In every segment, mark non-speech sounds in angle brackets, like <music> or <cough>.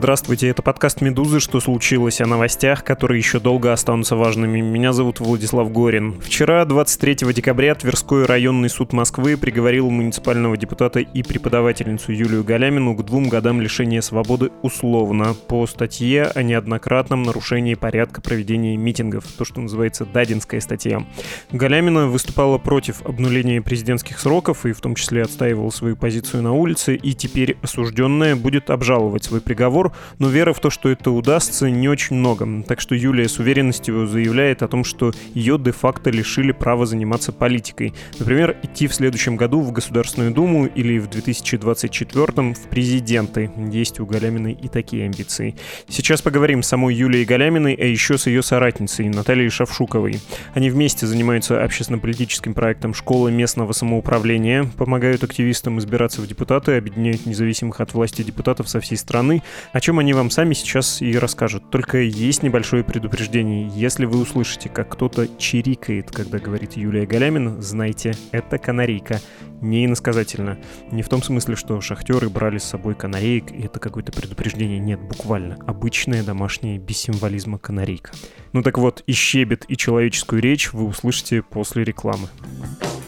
Здравствуйте, это подкаст «Медузы. Что случилось?» о новостях, которые еще долго останутся важными. Меня зовут Владислав Горин. Вчера, 23 декабря, Тверской районный суд Москвы приговорил муниципального депутата и преподавательницу Юлию Галямину к двум годам лишения свободы условно по статье о неоднократном нарушении порядка проведения митингов, то, что называется Дадинская статья. Галямина выступала против обнуления президентских сроков и в том числе отстаивала свою позицию на улице, и теперь осужденная будет обжаловать свой приговор но веры в то, что это удастся, не очень много. Так что Юлия с уверенностью заявляет о том, что ее де-факто лишили права заниматься политикой. Например, идти в следующем году в Государственную Думу или в 2024 в президенты. Есть у Галяминой и такие амбиции. Сейчас поговорим с самой Юлией Галяминой, а еще с ее соратницей Натальей Шавшуковой. Они вместе занимаются общественно-политическим проектом «Школа местного самоуправления», помогают активистам избираться в депутаты, объединяют независимых от власти депутатов со всей страны, о чем они вам сами сейчас и расскажут. Только есть небольшое предупреждение. Если вы услышите, как кто-то чирикает, когда говорит Юлия Галямина, знайте, это канарейка. Не иносказательно. Не в том смысле, что шахтеры брали с собой канареек, и это какое-то предупреждение. Нет, буквально. Обычная домашняя, без символизма канарейка. Ну так вот, и щебет, и человеческую речь вы услышите после рекламы.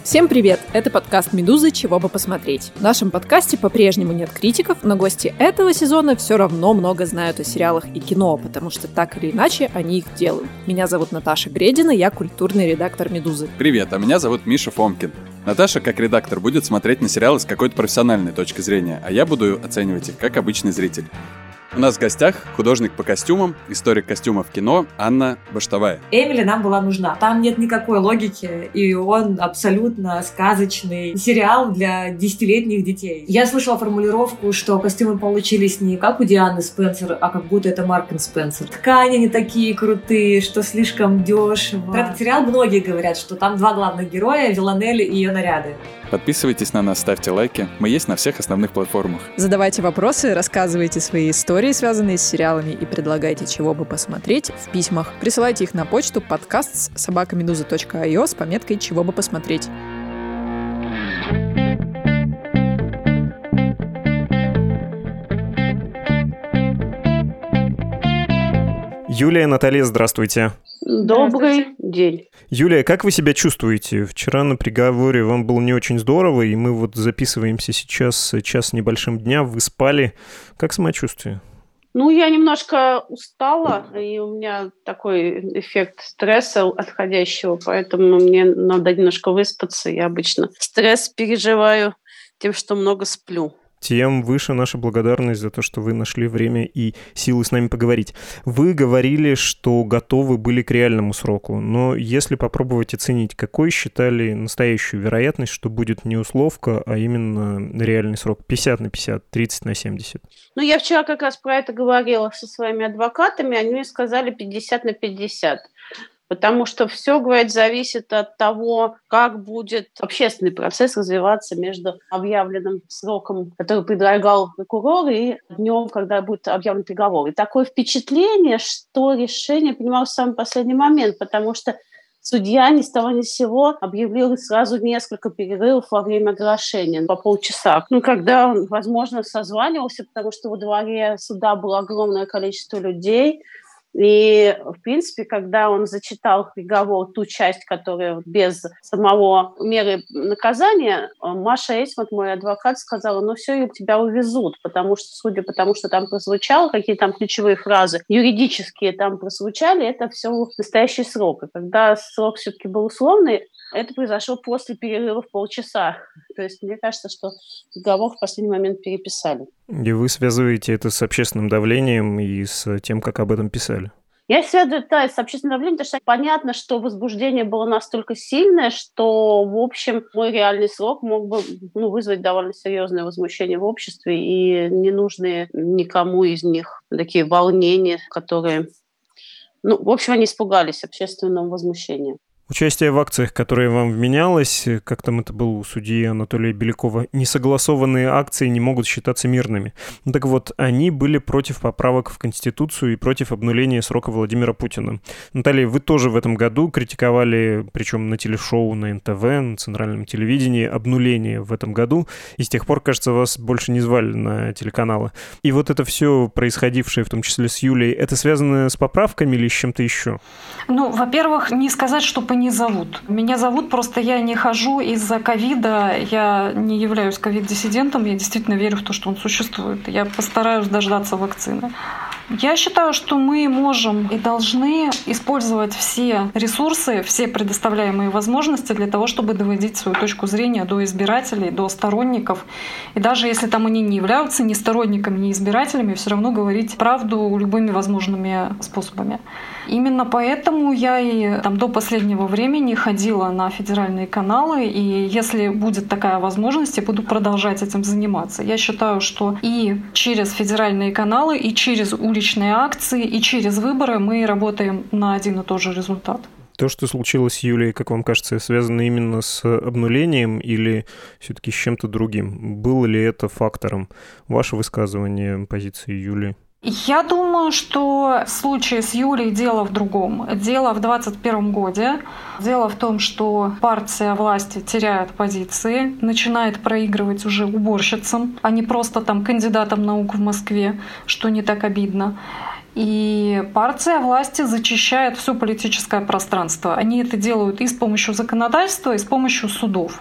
Всем привет! Это подкаст «Медузы. Чего бы посмотреть». В нашем подкасте по-прежнему нет критиков, но гости этого сезона все равно много знают о сериалах и кино, потому что так или иначе они их делают. Меня зовут Наташа Гредина, я культурный редактор «Медузы». Привет, а меня зовут Миша Фомкин. Наташа, как редактор, будет смотреть на сериалы с какой-то профессиональной точки зрения, а я буду оценивать их как обычный зритель. У нас в гостях художник по костюмам, историк костюмов кино Анна Баштовая. Эмили нам была нужна. Там нет никакой логики, и он абсолютно сказочный сериал для десятилетних детей. Я слышала формулировку, что костюмы получились не как у Дианы Спенсер, а как будто это Марк Спенсер. Ткани не такие крутые, что слишком дешево. Про этот сериал многие говорят, что там два главных героя, Виланелли и ее наряды. Подписывайтесь на нас, ставьте лайки. Мы есть на всех основных платформах. Задавайте вопросы, рассказывайте свои истории, связанные с сериалами, и предлагайте, чего бы посмотреть в письмах. Присылайте их на почту подкаст собакамедуза.io с пометкой «Чего бы посмотреть». Юлия, Наталья, здравствуйте. Добрый день. Юлия, как вы себя чувствуете? Вчера на приговоре вам было не очень здорово, и мы вот записываемся сейчас час с небольшим дня, вы спали. Как самочувствие? Ну, я немножко устала, и у меня такой эффект стресса отходящего, поэтому мне надо немножко выспаться. Я обычно стресс переживаю тем, что много сплю тем выше наша благодарность за то, что вы нашли время и силы с нами поговорить. Вы говорили, что готовы были к реальному сроку, но если попробовать оценить, какой считали настоящую вероятность, что будет не условка, а именно реальный срок? 50 на 50, 30 на 70? Ну, я вчера как раз про это говорила со своими адвокатами, они мне сказали 50 на 50 потому что все, говорит, зависит от того, как будет общественный процесс развиваться между объявленным сроком, который предлагал прокурор, и днем, когда будет объявлен приговор. И такое впечатление, что решение принималось в самый последний момент, потому что Судья ни с того ни с сего объявил сразу несколько перерывов во время оглашения по полчаса. Ну, когда он, возможно, созванивался, потому что во дворе суда было огромное количество людей, и, в принципе, когда он зачитал приговор, ту часть, которая без самого меры наказания, Маша Эйсман, мой адвокат, сказала, ну все, тебя увезут, потому что, судя по тому, что там прозвучало, какие там ключевые фразы юридические там прозвучали, это все настоящий срок. И когда срок все-таки был условный, это произошло после перерыва в полчаса. То есть мне кажется, что договор в последний момент переписали. И вы связываете это с общественным давлением и с тем, как об этом писали? Я связываю это с общественным давлением, потому что понятно, что возбуждение было настолько сильное, что, в общем, мой реальный срок мог бы ну, вызвать довольно серьезное возмущение в обществе и ненужные никому из них такие волнения, которые... Ну, в общем, они испугались общественного возмущения. Участие в акциях, которые вам вменялось, как там это было у судьи Анатолия Белякова, несогласованные акции не могут считаться мирными. Так вот, они были против поправок в Конституцию и против обнуления срока Владимира Путина. Наталья, вы тоже в этом году критиковали, причем на телешоу, на НТВ, на центральном телевидении, обнуление в этом году, и с тех пор, кажется, вас больше не звали на телеканалы. И вот это все происходившее, в том числе с Юлей, это связано с поправками или с чем-то еще? Ну, во-первых, не сказать, что по не зовут. Меня зовут, просто я не хожу из-за ковида. Я не являюсь ковид-диссидентом. Я действительно верю в то, что он существует. Я постараюсь дождаться вакцины. Я считаю, что мы можем и должны использовать все ресурсы, все предоставляемые возможности для того, чтобы доводить свою точку зрения до избирателей, до сторонников. И даже если там они не являются ни сторонниками, ни избирателями, все равно говорить правду любыми возможными способами. Именно поэтому я и там до последнего времени ходила на федеральные каналы, и если будет такая возможность, я буду продолжать этим заниматься. Я считаю, что и через федеральные каналы, и через уличные акции, и через выборы мы работаем на один и тот же результат. То, что случилось с Юлей, как вам кажется, связано именно с обнулением или все-таки с чем-то другим? Было ли это фактором? Ваше высказывание позиции Юли? Я думаю, что в случае с Юлей дело в другом. Дело в 2021 годе. Дело в том, что партия власти теряет позиции, начинает проигрывать уже уборщицам, а не просто там кандидатам наук в Москве, что не так обидно. И партия власти зачищает все политическое пространство. Они это делают и с помощью законодательства, и с помощью судов.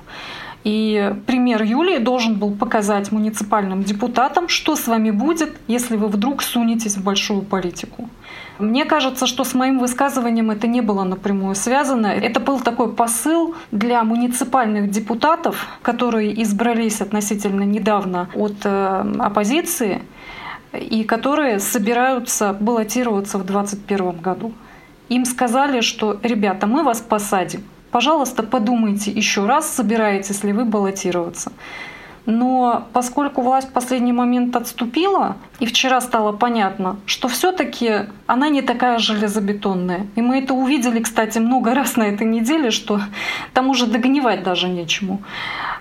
И пример Юлии должен был показать муниципальным депутатам, что с вами будет, если вы вдруг сунетесь в большую политику. Мне кажется, что с моим высказыванием это не было напрямую связано. Это был такой посыл для муниципальных депутатов, которые избрались относительно недавно от э, оппозиции и которые собираются баллотироваться в 2021 году. Им сказали, что, ребята, мы вас посадим. Пожалуйста, подумайте еще раз, собираетесь ли вы баллотироваться. Но поскольку власть в последний момент отступила, и вчера стало понятно, что все-таки она не такая железобетонная. И мы это увидели, кстати, много <laughs> раз на этой неделе, что там уже догнивать даже нечему.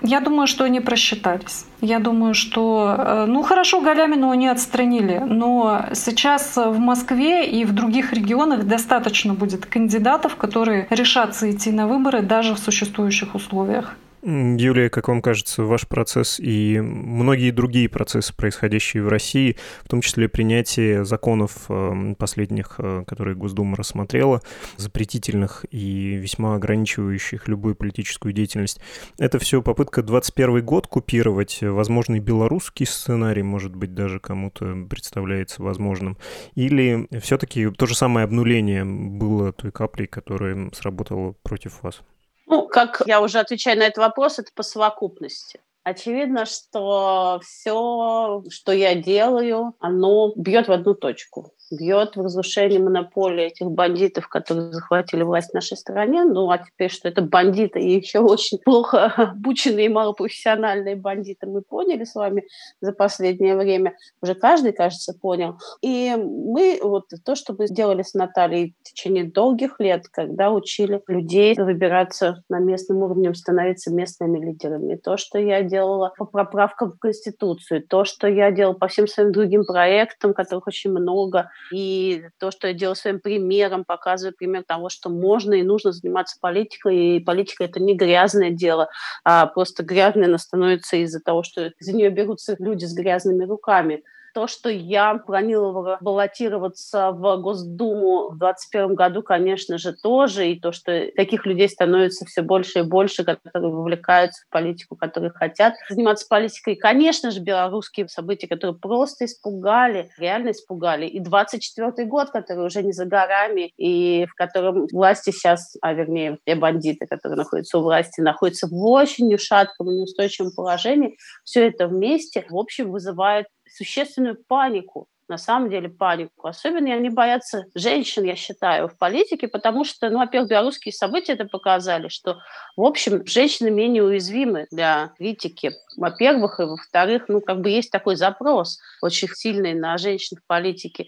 Я думаю, что они просчитались. Я думаю, что, э, ну хорошо, Галямину они отстранили, но сейчас в Москве и в других регионах достаточно будет кандидатов, которые решатся идти на выборы даже в существующих условиях. Юлия, как вам кажется, ваш процесс и многие другие процессы, происходящие в России, в том числе принятие законов эм, последних, э, которые Госдума рассмотрела, запретительных и весьма ограничивающих любую политическую деятельность, это все попытка 21 год купировать возможный белорусский сценарий, может быть, даже кому-то представляется возможным, или все-таки то же самое обнуление было той каплей, которая сработала против вас? Ну, как я уже отвечаю на этот вопрос, это по совокупности. Очевидно, что все, что я делаю, оно бьет в одну точку бьет в разрушение монополии этих бандитов, которые захватили власть в нашей стране. Ну, а теперь, что это бандиты и еще очень плохо обученные малопрофессиональные бандиты, мы поняли с вами за последнее время. Уже каждый, кажется, понял. И мы, вот то, что мы сделали с Натальей в течение долгих лет, когда учили людей выбираться на местном уровне, становиться местными лидерами. То, что я делала по поправкам в Конституцию, то, что я делала по всем своим другим проектам, которых очень много, и то, что я делаю своим примером, показываю пример того, что можно и нужно заниматься политикой, и политика — это не грязное дело, а просто грязное она становится из-за того, что за нее берутся люди с грязными руками. То, что я планировала баллотироваться в Госдуму в 2021 году, конечно же, тоже. И то, что таких людей становится все больше и больше, которые вовлекаются в политику, которые хотят заниматься политикой. конечно же, белорусские события, которые просто испугали, реально испугали. И 24 год, который уже не за горами, и в котором власти сейчас, а вернее, те бандиты, которые находятся у власти, находятся в очень шатком и неустойчивом положении, все это вместе, в общем, вызывает существенную панику на самом деле панику. Особенно они боятся женщин, я считаю, в политике, потому что, ну, во-первых, белорусские события это показали, что, в общем, женщины менее уязвимы для критики. Во-первых, и во-вторых, ну, как бы есть такой запрос очень сильный на женщин в политике.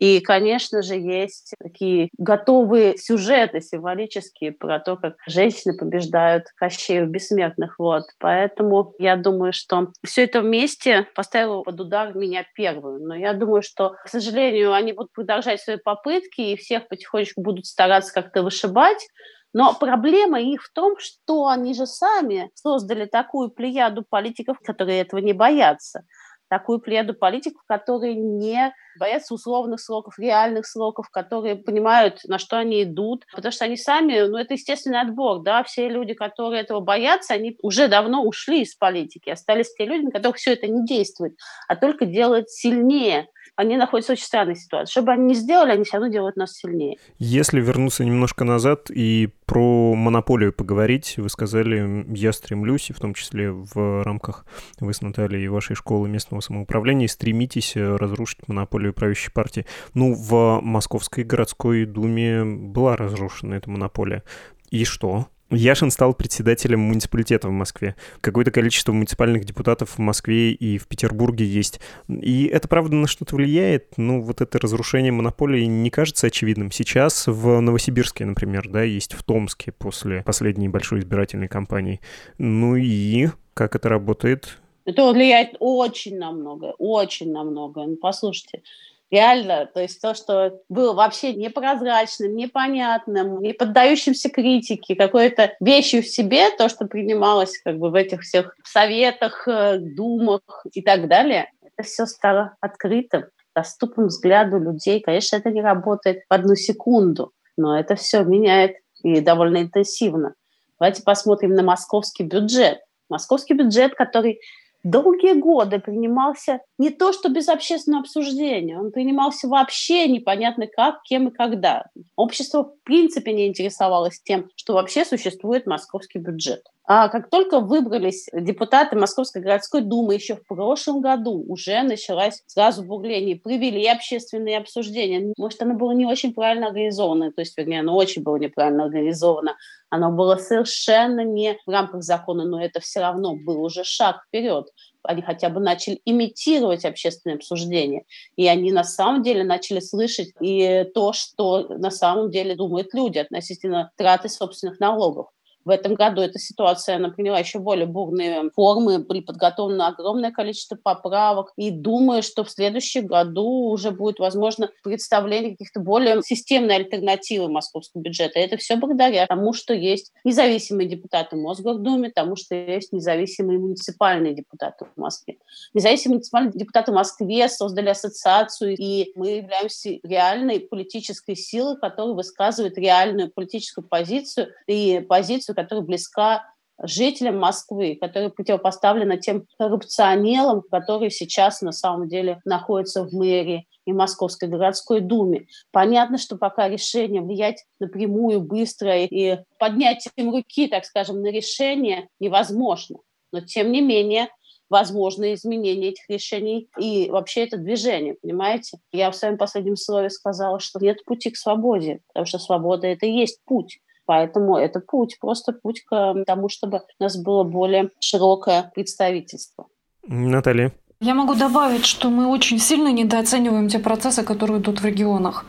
И, конечно же, есть такие готовые сюжеты символические про то, как женщины побеждают Кощеев бессмертных. Вот. Поэтому я думаю, что все это вместе поставило под удар меня первую. Но я думаю, что, к сожалению, они будут продолжать свои попытки, и всех потихонечку будут стараться как-то вышибать. Но проблема их в том, что они же сами создали такую плеяду политиков, которые этого не боятся такую плеяду политиков, которые не боятся условных сроков, реальных сроков, которые понимают, на что они идут, потому что они сами, ну, это естественный отбор, да, все люди, которые этого боятся, они уже давно ушли из политики, остались те люди, на которых все это не действует, а только делает сильнее они находятся в очень странной ситуации. Что бы они ни сделали, они все равно делают нас сильнее. Если вернуться немножко назад и про монополию поговорить, вы сказали, я стремлюсь, и в том числе в рамках вы с Натальей и вашей школы местного самоуправления, стремитесь разрушить монополию правящей партии. Ну, в Московской городской думе была разрушена эта монополия. И что? Яшин стал председателем муниципалитета в Москве. Какое-то количество муниципальных депутатов в Москве и в Петербурге есть. И это, правда, на что-то влияет. Ну, вот это разрушение монополии не кажется очевидным. Сейчас в Новосибирске, например, да, есть в Томске после последней большой избирательной кампании. Ну и как это работает? Это влияет очень на много, очень на много. Ну, послушайте, Реально, то есть то, что было вообще непрозрачным, непонятным, не поддающимся критике, какой-то вещью в себе, то, что принималось как бы в этих всех советах, э, думах и так далее, это все стало открытым, доступным взгляду людей. Конечно, это не работает в одну секунду, но это все меняет и довольно интенсивно. Давайте посмотрим на московский бюджет. Московский бюджет, который долгие годы принимался не то что без общественного обсуждения, он принимался вообще непонятно как, кем и когда. Общество в принципе не интересовалось тем, что вообще существует московский бюджет. А как только выбрались депутаты Московской городской думы еще в прошлом году, уже началось сразу бурление, провели общественные обсуждения. Может, оно было не очень правильно организовано, то есть, вернее, оно очень было неправильно организовано. Оно было совершенно не в рамках закона, но это все равно был уже шаг вперед они хотя бы начали имитировать общественное обсуждение. И они на самом деле начали слышать и то, что на самом деле думают люди относительно траты собственных налогов. В этом году эта ситуация она приняла еще более бурные формы, были подготовлено огромное количество поправок, и думаю, что в следующем году уже будет возможно представление каких-то более системной альтернативы московского бюджета. И это все благодаря тому, что есть независимые депутаты в тому, что есть независимые муниципальные депутаты в Москве. Независимые муниципальные депутаты в Москве создали ассоциацию, и мы являемся реальной политической силой, которая высказывает реальную политическую позицию и позицию позицию, которая близка жителям Москвы, которая противопоставлена тем коррупционерам, которые сейчас на самом деле находятся в мэрии и Московской городской думе. Понятно, что пока решение влиять напрямую, быстро и поднятием руки, так скажем, на решение невозможно. Но тем не менее возможно изменение этих решений и вообще это движение, понимаете? Я в своем последнем слове сказала, что нет пути к свободе, потому что свобода — это и есть путь. Поэтому это путь, просто путь к тому, чтобы у нас было более широкое представительство. Наталья. Я могу добавить, что мы очень сильно недооцениваем те процессы, которые идут в регионах.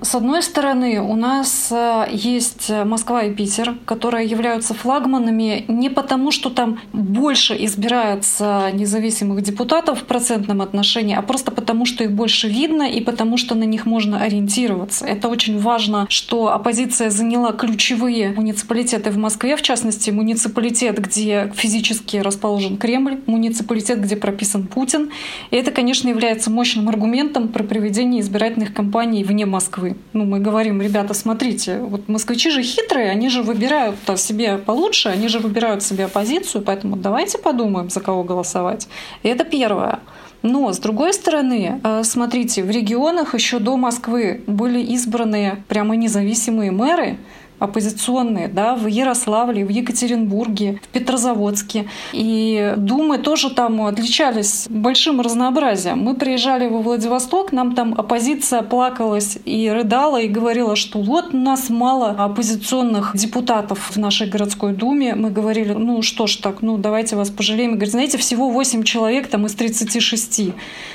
С одной стороны, у нас э, есть Москва и Питер, которые являются флагманами не потому, что там больше избирается независимых депутатов в процентном отношении, а просто потому, что их больше видно и потому, что на них можно ориентироваться. Это очень важно, что оппозиция заняла ключевые муниципалитеты в Москве, в частности, муниципалитет, где физически расположен Кремль, муниципалитет, где прописан Путин. И это, конечно, является мощным аргументом про проведение избирательных кампаний вне Москвы. Москвы. Ну, мы говорим, ребята, смотрите, вот москвичи же хитрые, они же выбирают себе получше, они же выбирают себе оппозицию, поэтому давайте подумаем, за кого голосовать. И это первое. Но, с другой стороны, э, смотрите, в регионах еще до Москвы были избраны прямо независимые мэры, оппозиционные, да, в Ярославле, в Екатеринбурге, в Петрозаводске. И думы тоже там отличались большим разнообразием. Мы приезжали во Владивосток, нам там оппозиция плакалась и рыдала, и говорила, что вот у нас мало оппозиционных депутатов в нашей городской думе. Мы говорили, ну что ж так, ну давайте вас пожалеем. И говорит, знаете, всего 8 человек там из 36.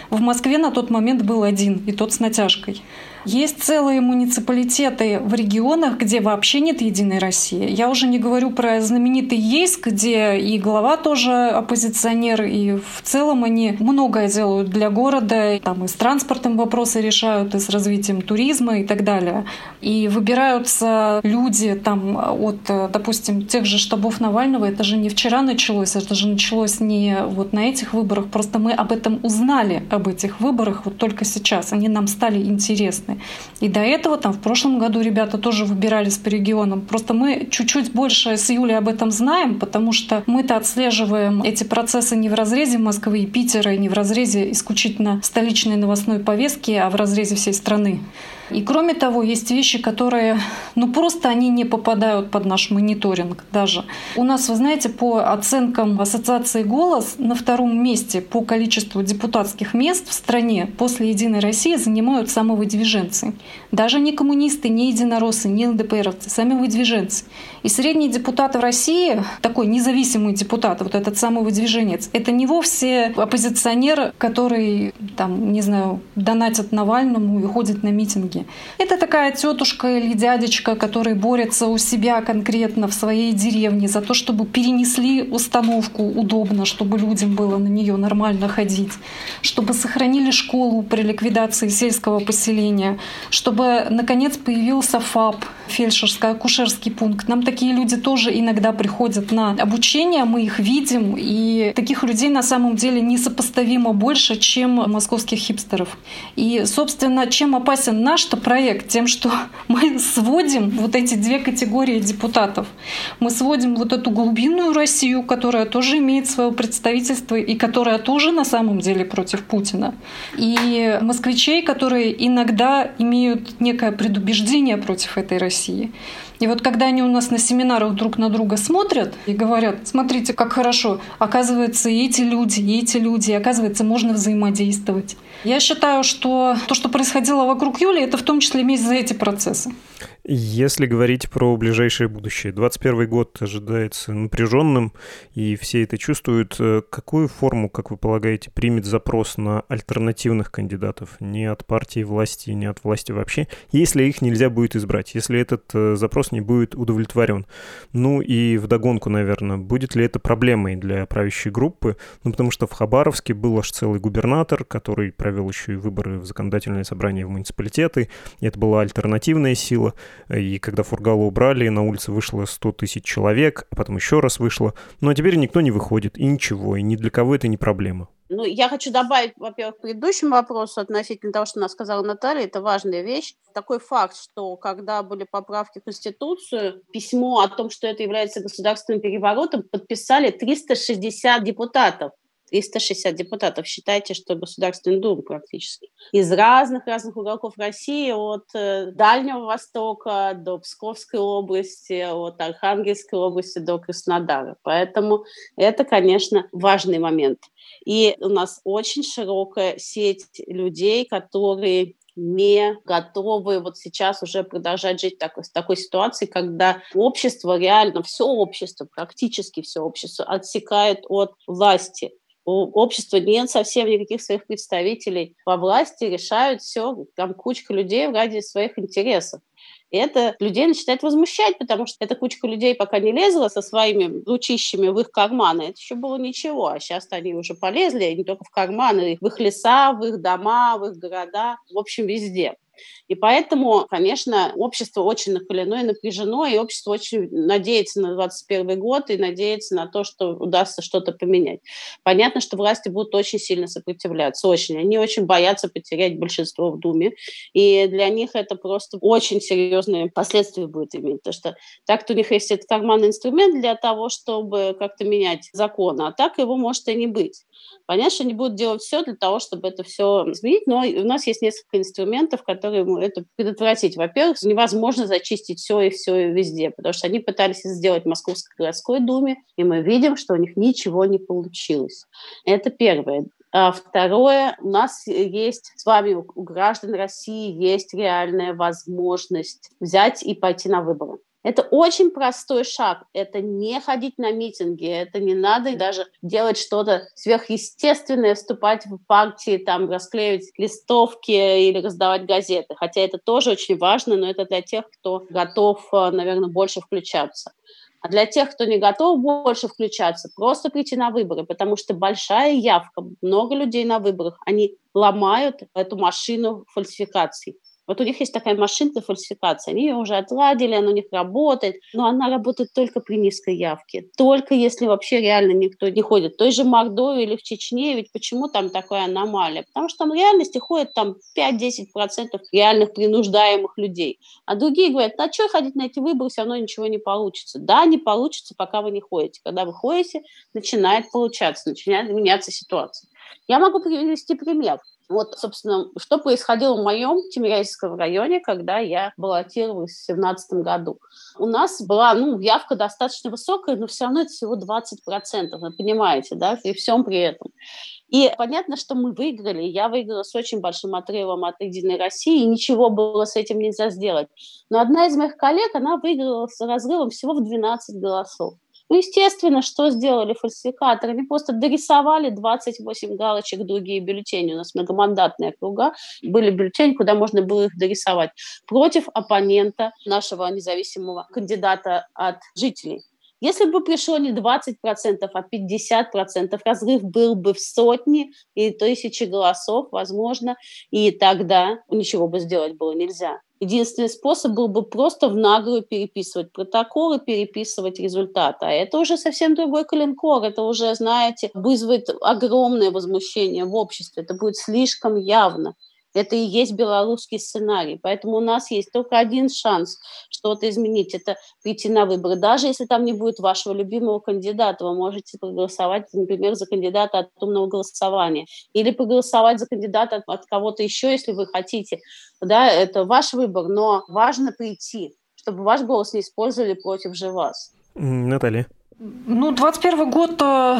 В Москве на тот момент был один, и тот с натяжкой. Есть целые муниципалитеты в регионах, где вообще нет Единой России. Я уже не говорю про знаменитый Ейск, где и глава тоже оппозиционер, и в целом они многое делают для города. Там и с транспортом вопросы решают, и с развитием туризма и так далее. И выбираются люди там от, допустим, тех же штабов Навального. Это же не вчера началось, это же началось не вот на этих выборах. Просто мы об этом узнали, об этих выборах вот только сейчас. Они нам стали интересны интересны. И до этого там в прошлом году ребята тоже выбирались по регионам. Просто мы чуть-чуть больше с Юлей об этом знаем, потому что мы-то отслеживаем эти процессы не в разрезе Москвы и Питера, и не в разрезе исключительно столичной новостной повестки, а в разрезе всей страны. И кроме того, есть вещи, которые, ну просто они не попадают под наш мониторинг даже. У нас, вы знаете, по оценкам Ассоциации «Голос» на втором месте по количеству депутатских мест в стране после «Единой России» занимают самовыдвиженцы. Даже не коммунисты, не единороссы, не ЛДПРовцы, сами выдвиженцы. И средний депутат в России, такой независимый депутат, вот этот самый выдвиженец, это не вовсе оппозиционер, который, там, не знаю, донатит Навальному и ходит на митинги. Это такая тетушка или дядечка, который борется у себя конкретно в своей деревне за то, чтобы перенесли установку удобно, чтобы людям было на нее нормально ходить, чтобы сохранили школу при ликвидации сельского поселения, чтобы наконец появился ФАП, фельдшерско-акушерский пункт. Нам такие люди тоже иногда приходят на обучение, мы их видим, и таких людей на самом деле несопоставимо больше, чем московских хипстеров. И, собственно, чем опасен наш-то проект? Тем, что <laughs> мы сводим вот эти две категории депутатов. Мы сводим вот эту глубинную Россию, которая тоже имеет свое представительство и которая тоже на самом деле против Путина. И москвичей, которые иногда имеют некое предубеждение против этой России. И вот когда они у нас на семинарах друг на друга смотрят и говорят, смотрите, как хорошо, оказывается, и эти люди, и эти люди, и оказывается, можно взаимодействовать. Я считаю, что то, что происходило вокруг Юли, это в том числе месть за эти процессы. Если говорить про ближайшее будущее, 21 год ожидается напряженным, и все это чувствуют. Э, какую форму, как вы полагаете, примет запрос на альтернативных кандидатов? Не от партии власти, не от власти вообще, если их нельзя будет избрать, если этот э, запрос не будет удовлетворен. Ну и вдогонку, наверное, будет ли это проблемой для правящей группы? Ну потому что в Хабаровске был аж целый губернатор, который провел еще и выборы в законодательное собрание в муниципалитеты, это была альтернативная сила — и когда Фургала убрали, на улице вышло 100 тысяч человек, а потом еще раз вышло. Ну а теперь никто не выходит, и ничего, и ни для кого это не проблема. Ну, я хочу добавить, во-первых, к предыдущему вопросу относительно того, что она сказала Наталья, это важная вещь. Такой факт, что когда были поправки в Конституцию, письмо о том, что это является государственным переворотом, подписали 360 депутатов. 360 депутатов, считайте, что Государственный Дум практически. Из разных-разных уголков России, от э, Дальнего Востока до Псковской области, от Архангельской области до Краснодара. Поэтому это, конечно, важный момент. И у нас очень широкая сеть людей, которые не готовы вот сейчас уже продолжать жить так, в такой ситуации, когда общество реально, все общество, практически все общество отсекает от власти у общества нет совсем никаких своих представителей во власти, решают все, там кучка людей ради своих интересов. И это людей начинает возмущать, потому что эта кучка людей пока не лезла со своими лучищами в их карманы, это еще было ничего. А сейчас они уже полезли не только в карманы, в их леса, в их дома, в их города, в общем, везде. И поэтому, конечно, общество очень накалено и напряжено, и общество очень надеется на 2021 год и надеется на то, что удастся что-то поменять. Понятно, что власти будут очень сильно сопротивляться, очень. Они очень боятся потерять большинство в Думе, и для них это просто очень серьезные последствия будет иметь, потому что так-то у них есть этот карманный инструмент для того, чтобы как-то менять закон, а так его может и не быть. Понятно, что они будут делать все для того, чтобы это все изменить, но у нас есть несколько инструментов, которые которые это предотвратить. Во-первых, невозможно зачистить все и все и везде, потому что они пытались сделать в Московской городской думе, и мы видим, что у них ничего не получилось. Это первое. А второе, у нас есть с вами, у граждан России есть реальная возможность взять и пойти на выборы. Это очень простой шаг. Это не ходить на митинги, это не надо даже делать что-то сверхъестественное, вступать в партии, там, расклеивать листовки или раздавать газеты. Хотя это тоже очень важно, но это для тех, кто готов, э, наверное, больше включаться. А для тех, кто не готов больше включаться, просто прийти на выборы, потому что большая явка, много людей на выборах, они ломают эту машину фальсификаций. Вот у них есть такая машинка фальсификации, они ее уже отладили, она у них работает, но она работает только при низкой явке, только если вообще реально никто не ходит. В той же Мордовии или в Чечне, ведь почему там такая аномалия? Потому что там в реальности ходит там 5-10% реальных принуждаемых людей. А другие говорят, а что ходить на эти выборы, все равно ничего не получится. Да, не получится, пока вы не ходите. Когда вы ходите, начинает получаться, начинает меняться ситуация. Я могу привести пример. Вот, собственно, что происходило в моем Тимирязевском районе, когда я баллотировалась в 2017 году. У нас была, ну, явка достаточно высокая, но все равно это всего 20%, вы понимаете, да, при всем при этом. И понятно, что мы выиграли. Я выиграла с очень большим отрывом от «Единой России», и ничего было с этим нельзя сделать. Но одна из моих коллег, она выиграла с разрывом всего в 12 голосов. Ну, естественно, что сделали фальсификаторы? Они просто дорисовали 28 галочек другие бюллетени. У нас многомандатные округа. Были бюллетени, куда можно было их дорисовать. Против оппонента нашего независимого кандидата от жителей. Если бы пришло не 20%, а 50%, разрыв был бы в сотни и тысячи голосов, возможно, и тогда ничего бы сделать было нельзя. Единственный способ был бы просто в наглую переписывать протоколы, переписывать результаты. А это уже совсем другой коленкор. Это уже, знаете, вызовет огромное возмущение в обществе. Это будет слишком явно. Это и есть белорусский сценарий. Поэтому у нас есть только один шанс что-то изменить. Это прийти на выборы. Даже если там не будет вашего любимого кандидата, вы можете проголосовать, например, за кандидата от умного голосования. Или проголосовать за кандидата от, от кого-то еще, если вы хотите. Да, это ваш выбор, но важно прийти, чтобы ваш голос не использовали против же вас. Наталья. Ну, 21 год э,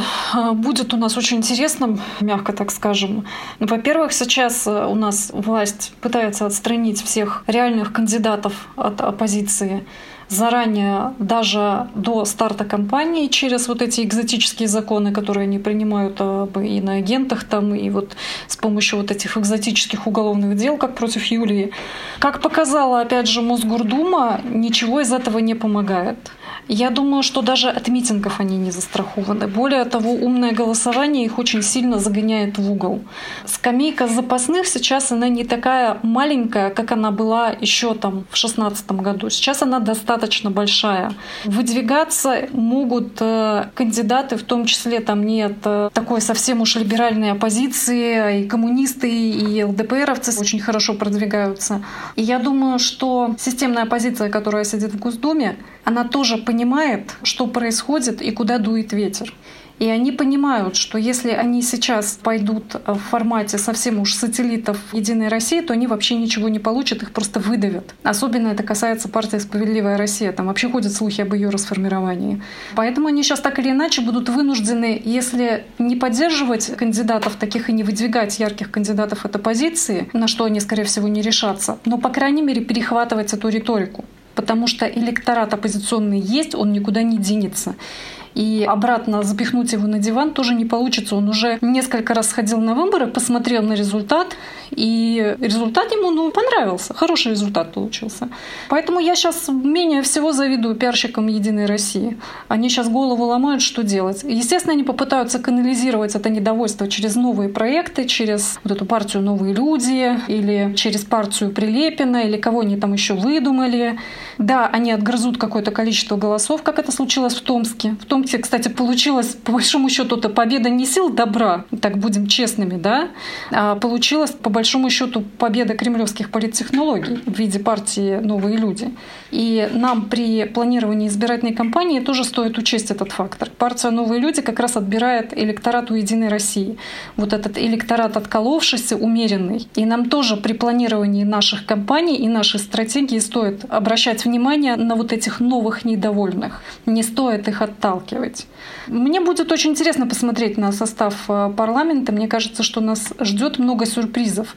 будет у нас очень интересным, мягко так скажем. Во-первых, сейчас э, у нас власть пытается отстранить всех реальных кандидатов от оппозиции заранее, даже до старта кампании, через вот эти экзотические законы, которые они принимают об иноагентах там, и вот с помощью вот этих экзотических уголовных дел, как против Юлии. Как показала, опять же, Мосгордума, ничего из этого не помогает. Я думаю, что даже от митингов они не застрахованы. Более того, умное голосование их очень сильно загоняет в угол. Скамейка запасных сейчас она не такая маленькая, как она была еще там в 2016 году. Сейчас она достаточно большая. Выдвигаться могут э, кандидаты, в том числе там нет э, такой совсем уж либеральной оппозиции, и коммунисты, и ЛДПРовцы очень хорошо продвигаются. И я думаю, что системная оппозиция, которая сидит в Госдуме, она тоже понимает, что происходит и куда дует ветер. И они понимают, что если они сейчас пойдут в формате совсем уж сателлитов Единой России, то они вообще ничего не получат, их просто выдавят. Особенно это касается партии «Справедливая Россия». Там вообще ходят слухи об ее расформировании. Поэтому они сейчас так или иначе будут вынуждены, если не поддерживать кандидатов таких и не выдвигать ярких кандидатов от оппозиции, на что они, скорее всего, не решатся, но, по крайней мере, перехватывать эту риторику потому что электорат оппозиционный есть, он никуда не денется и обратно запихнуть его на диван тоже не получится. Он уже несколько раз сходил на выборы, посмотрел на результат, и результат ему ну, понравился. Хороший результат получился. Поэтому я сейчас менее всего завидую пиарщикам Единой России. Они сейчас голову ломают, что делать. Естественно, они попытаются канализировать это недовольство через новые проекты, через вот эту партию «Новые люди» или через партию Прилепина, или кого они там еще выдумали. Да, они отгрызут какое-то количество голосов, как это случилось в Томске. В Томске, кстати, получилось, по большому счету, это победа не сил добра, так будем честными, да, а получилось по большому счету победа кремлевских политтехнологий в виде партии «Новые люди». И нам при планировании избирательной кампании тоже стоит учесть этот фактор. Партия «Новые люди» как раз отбирает электорат у «Единой России». Вот этот электорат отколовшийся, умеренный. И нам тоже при планировании наших кампаний и нашей стратегии стоит обращать внимание на вот этих новых недовольных. Не стоит их отталкивать. Мне будет очень интересно посмотреть на состав э, парламента. Мне кажется, что нас ждет много сюрпризов.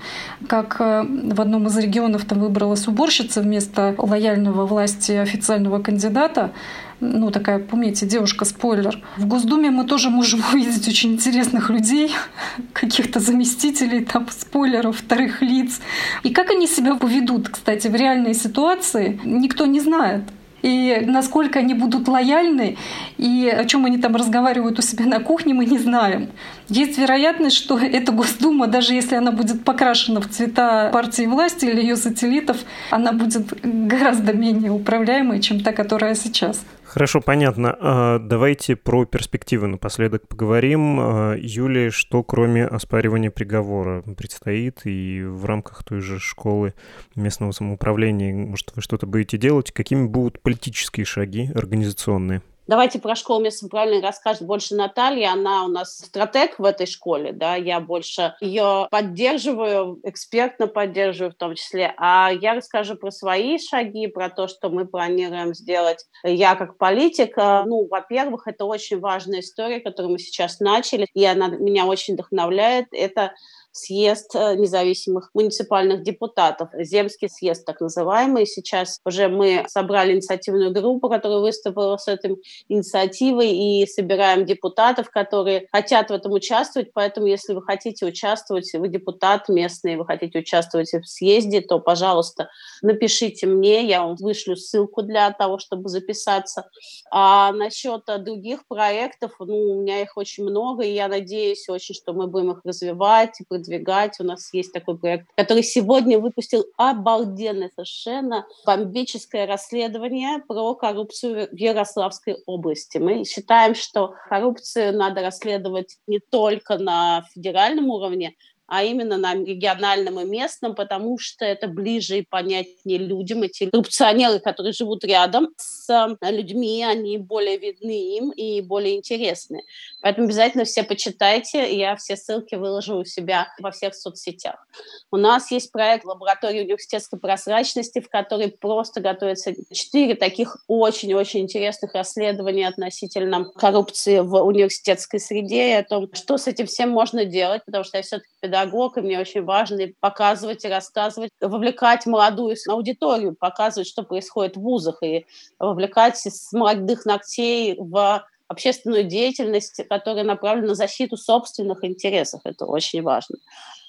Как э, в одном из регионов там выбралась уборщица вместо лояльного власти официального кандидата, ну, такая, помните, девушка-спойлер. В Госдуме мы тоже можем <laughs> увидеть очень интересных людей, <laughs> каких-то заместителей, там, спойлеров, вторых лиц. И как они себя поведут, кстати, в реальной ситуации, никто не знает и насколько они будут лояльны, и о чем они там разговаривают у себя на кухне, мы не знаем. Есть вероятность, что эта Госдума, даже если она будет покрашена в цвета партии власти или ее сателлитов, она будет гораздо менее управляемой, чем та, которая сейчас. Хорошо, понятно. А, давайте про перспективы напоследок поговорим. А, Юлия, что кроме оспаривания приговора предстоит и в рамках той же школы местного самоуправления, может, вы что-то будете делать? Какими будут политические шаги организационные? Давайте про школу местного самоуправления расскажет больше Наталья. Она у нас стратег в этой школе, да, я больше ее поддерживаю, экспертно поддерживаю в том числе. А я расскажу про свои шаги, про то, что мы планируем сделать. Я как политик, э, ну, во-первых, это очень важная история, которую мы сейчас начали, и она меня очень вдохновляет. Это съезд э, независимых муниципальных депутатов, земский съезд так называемый. Сейчас уже мы собрали инициативную группу, которая выступила с этой инициативой, и собираем депутатов, которые хотят в этом участвовать. Поэтому, если вы хотите участвовать, вы депутат местный, вы хотите участвовать в съезде, то, пожалуйста, напишите мне, я вам вышлю ссылку для того, чтобы записаться. А насчет других проектов, ну, у меня их очень много, и я надеюсь очень, что мы будем их развивать и продвигать. У нас есть такой проект, который сегодня выпустил обалденное совершенно бомбическое расследование про коррупцию в Ярославской области. Мы считаем, что коррупцию надо расследовать не только на федеральном уровне, а именно на региональном и местном, потому что это ближе и понятнее людям. Эти коррупционеры, которые живут рядом с э, людьми, они более видны им и более интересны. Поэтому обязательно все почитайте. Я все ссылки выложу у себя во всех соцсетях. У нас есть проект лаборатории университетской прозрачности, в которой просто готовятся четыре таких очень-очень интересных расследования относительно коррупции в университетской среде и о том, что с этим всем можно делать, потому что я все-таки педагог, и мне очень важно показывать и рассказывать, вовлекать молодую аудиторию, показывать, что происходит в вузах, и вовлекать с молодых ногтей в общественную деятельность, которая направлена на защиту собственных интересов. Это очень важно.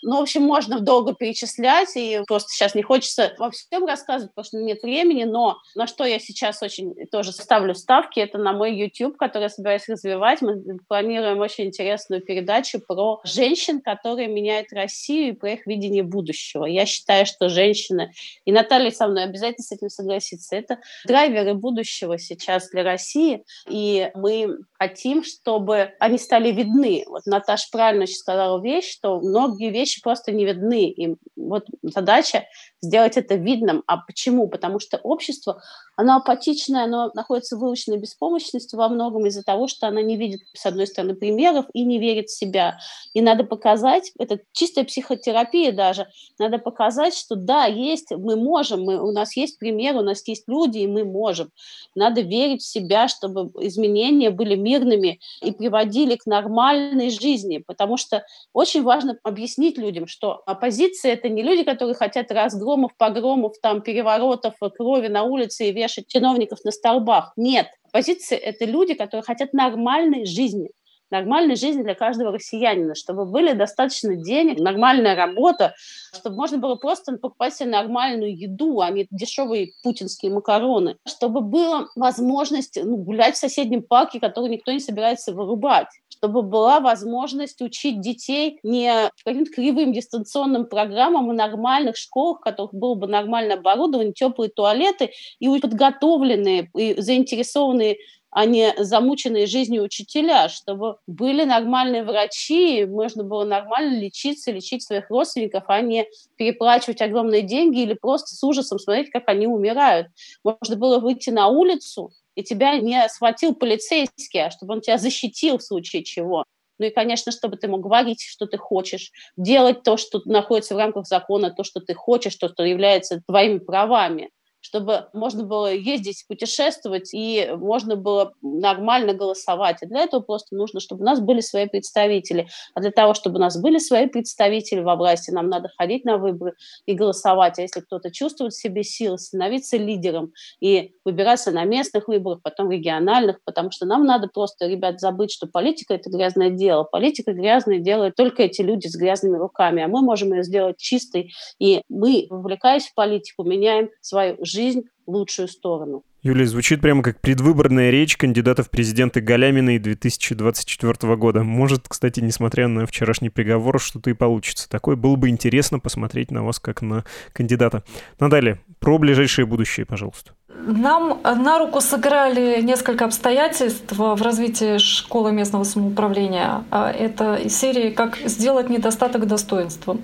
Ну, в общем, можно долго перечислять, и просто сейчас не хочется во всем рассказывать, потому что нет времени, но на что я сейчас очень тоже ставлю ставки, это на мой YouTube, который я собираюсь развивать. Мы планируем очень интересную передачу про женщин, которые меняют Россию и про их видение будущего. Я считаю, что женщины, и Наталья со мной обязательно с этим согласится, это драйверы будущего сейчас для России, и мы хотим, чтобы они стали видны. Вот Наташа правильно очень сказала вещь, что многие вещи вещи просто не видны. И вот задача сделать это видным. А почему? Потому что общество, оно апатичное, оно находится в выученной беспомощности во многом из-за того, что оно не видит, с одной стороны, примеров и не верит в себя. И надо показать, это чистая психотерапия даже, надо показать, что да, есть, мы можем, мы, у нас есть пример, у нас есть люди, и мы можем. Надо верить в себя, чтобы изменения были мирными и приводили к нормальной жизни, потому что очень важно объяснить людям, что оппозиция – это не люди, которые хотят разгромов, погромов, там, переворотов, крови на улице и вешать чиновников на столбах. Нет. Оппозиция – это люди, которые хотят нормальной жизни нормальной жизни для каждого россиянина, чтобы были достаточно денег, нормальная работа, чтобы можно было просто покупать себе нормальную еду, а не дешевые путинские макароны, чтобы была возможность ну, гулять в соседнем парке, который никто не собирается вырубать, чтобы была возможность учить детей не каким-то кривым дистанционным программам, а нормальных школах, в которых было бы нормальное оборудование, теплые туалеты и подготовленные, и заинтересованные а не замученные жизнью учителя, чтобы были нормальные врачи, можно было нормально лечиться, лечить своих родственников, а не переплачивать огромные деньги или просто с ужасом смотреть, как они умирают. Можно было выйти на улицу, и тебя не схватил полицейский, а чтобы он тебя защитил в случае чего. Ну и, конечно, чтобы ты мог говорить, что ты хочешь, делать то, что находится в рамках закона, то, что ты хочешь, то, что является твоими правами чтобы можно было ездить, путешествовать, и можно было нормально голосовать. И для этого просто нужно, чтобы у нас были свои представители. А для того, чтобы у нас были свои представители во власти, нам надо ходить на выборы и голосовать. А если кто-то чувствует в себе силы, становиться лидером и выбираться на местных выборах, потом региональных, потому что нам надо просто, ребят, забыть, что политика – это грязное дело. Политика грязное делают только эти люди с грязными руками, а мы можем ее сделать чистой. И мы, вовлекаясь в политику, меняем свою жизнь жизнь в лучшую сторону. Юлия, звучит прямо как предвыборная речь кандидата в президенты Галяминой 2024 года. Может, кстати, несмотря на вчерашний приговор, что-то и получится. Такое было бы интересно посмотреть на вас как на кандидата. Наталья, про ближайшее будущее, пожалуйста. Нам на руку сыграли несколько обстоятельств в развитии школы местного самоуправления. А это из серии «Как сделать недостаток достоинством».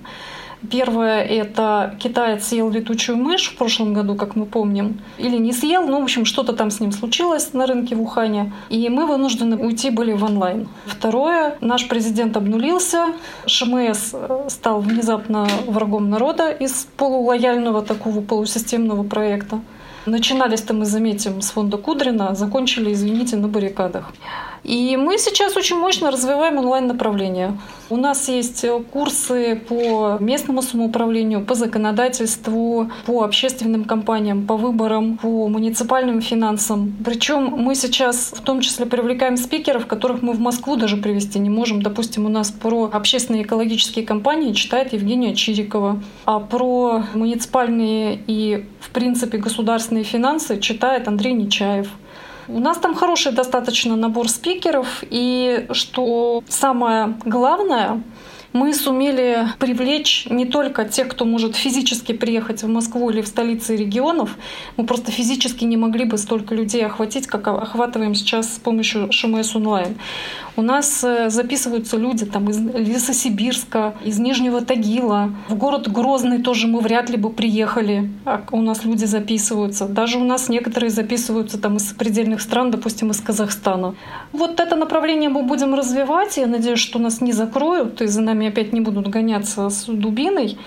Первое — это китаец съел летучую мышь в прошлом году, как мы помним. Или не съел, ну, в общем, что-то там с ним случилось на рынке в Ухане. И мы вынуждены уйти были в онлайн. Второе — наш президент обнулился. ШМС э, стал внезапно врагом народа из полулояльного такого полусистемного проекта. Начинались-то мы заметим с фонда Кудрина, закончили, извините, на баррикадах. И мы сейчас очень мощно развиваем онлайн-направление. У нас есть курсы по местному самоуправлению, по законодательству, по общественным компаниям, по выборам, по муниципальным финансам. Причем мы сейчас в том числе привлекаем спикеров, которых мы в Москву даже привести не можем. Допустим, у нас про общественные экологические компании читает Евгения Чирикова, а про муниципальные и, в принципе, государственные финансы читает Андрей Нечаев. У нас там хороший достаточно набор спикеров, и что самое главное, мы сумели привлечь не только тех, кто может физически приехать в Москву или в столицы регионов, мы просто физически не могли бы столько людей охватить, как охватываем сейчас с помощью ШМС онлайн. У нас э, записываются люди там из Лесосибирска, из Нижнего Тагила. В город Грозный тоже мы вряд ли бы приехали, а у нас люди записываются. Даже у нас некоторые записываются там из предельных стран, допустим, из Казахстана. Вот это направление мы будем развивать. Я надеюсь, что нас не закроют и за нами опять не будут гоняться с дубиной.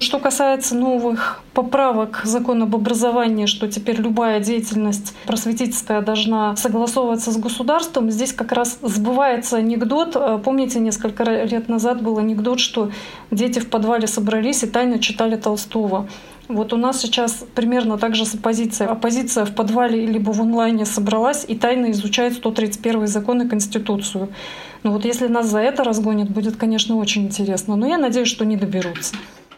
Что касается новых поправок закон об образовании, что теперь любая деятельность просветительская должна согласовываться с государством, здесь как раз сбывается анекдот. Э, помните, несколько лет назад был анекдот, что дети в подвале собрались и тайно читали Толстого. Вот у нас сейчас примерно так же с оппозицией. Оппозиция в подвале либо в онлайне собралась и тайно изучает 131 закон и Конституцию. Ну вот если нас за это разгонят, будет, конечно, очень интересно. Но я надеюсь, что не доберутся.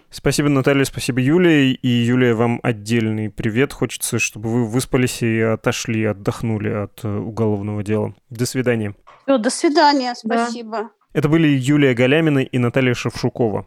Спасибо, Наталья, спасибо, Юлия. И, Юлия, вам отдельный привет. Хочется, чтобы вы выспались и отошли, отдохнули от э, уголовного дела. До свидания. Все, до свидания, спасибо. Да. Это были Юлия Галямина и Наталья Шевшукова.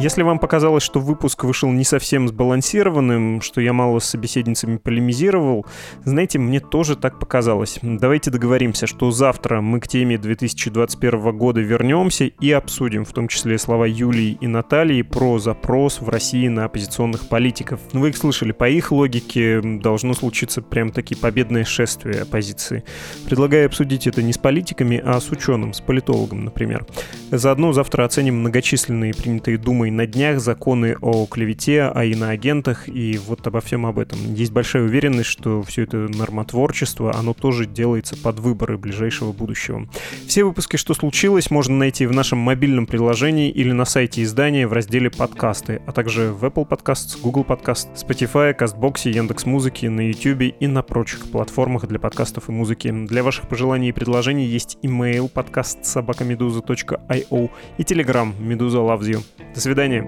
Если вам показалось, что выпуск вышел не совсем сбалансированным, что я мало с собеседницами полемизировал, знаете, мне тоже так показалось. Давайте договоримся, что завтра мы к теме 2021 года вернемся и обсудим, в том числе слова Юлии и Натальи, про запрос в России на оппозиционных политиков. Ну, вы их слышали, по их логике должно случиться прям таки победное шествие оппозиции. Предлагаю обсудить это не с политиками, а с ученым, с политологом, например. Заодно завтра оценим многочисленные принятые Думой и на днях законы о клевете, о иноагентах и вот обо всем об этом. Есть большая уверенность, что все это нормотворчество, оно тоже делается под выборы ближайшего будущего. Все выпуски «Что случилось» можно найти в нашем мобильном приложении или на сайте издания в разделе «Подкасты», а также в Apple Podcasts, Google Podcast, Spotify, CastBox, Яндекс.Музыки, на YouTube и на прочих платформах для подкастов и музыки. Для ваших пожеланий и предложений есть email подкаст собакамедуза.io и Telegram Медуза Loves You. До свидания свидания.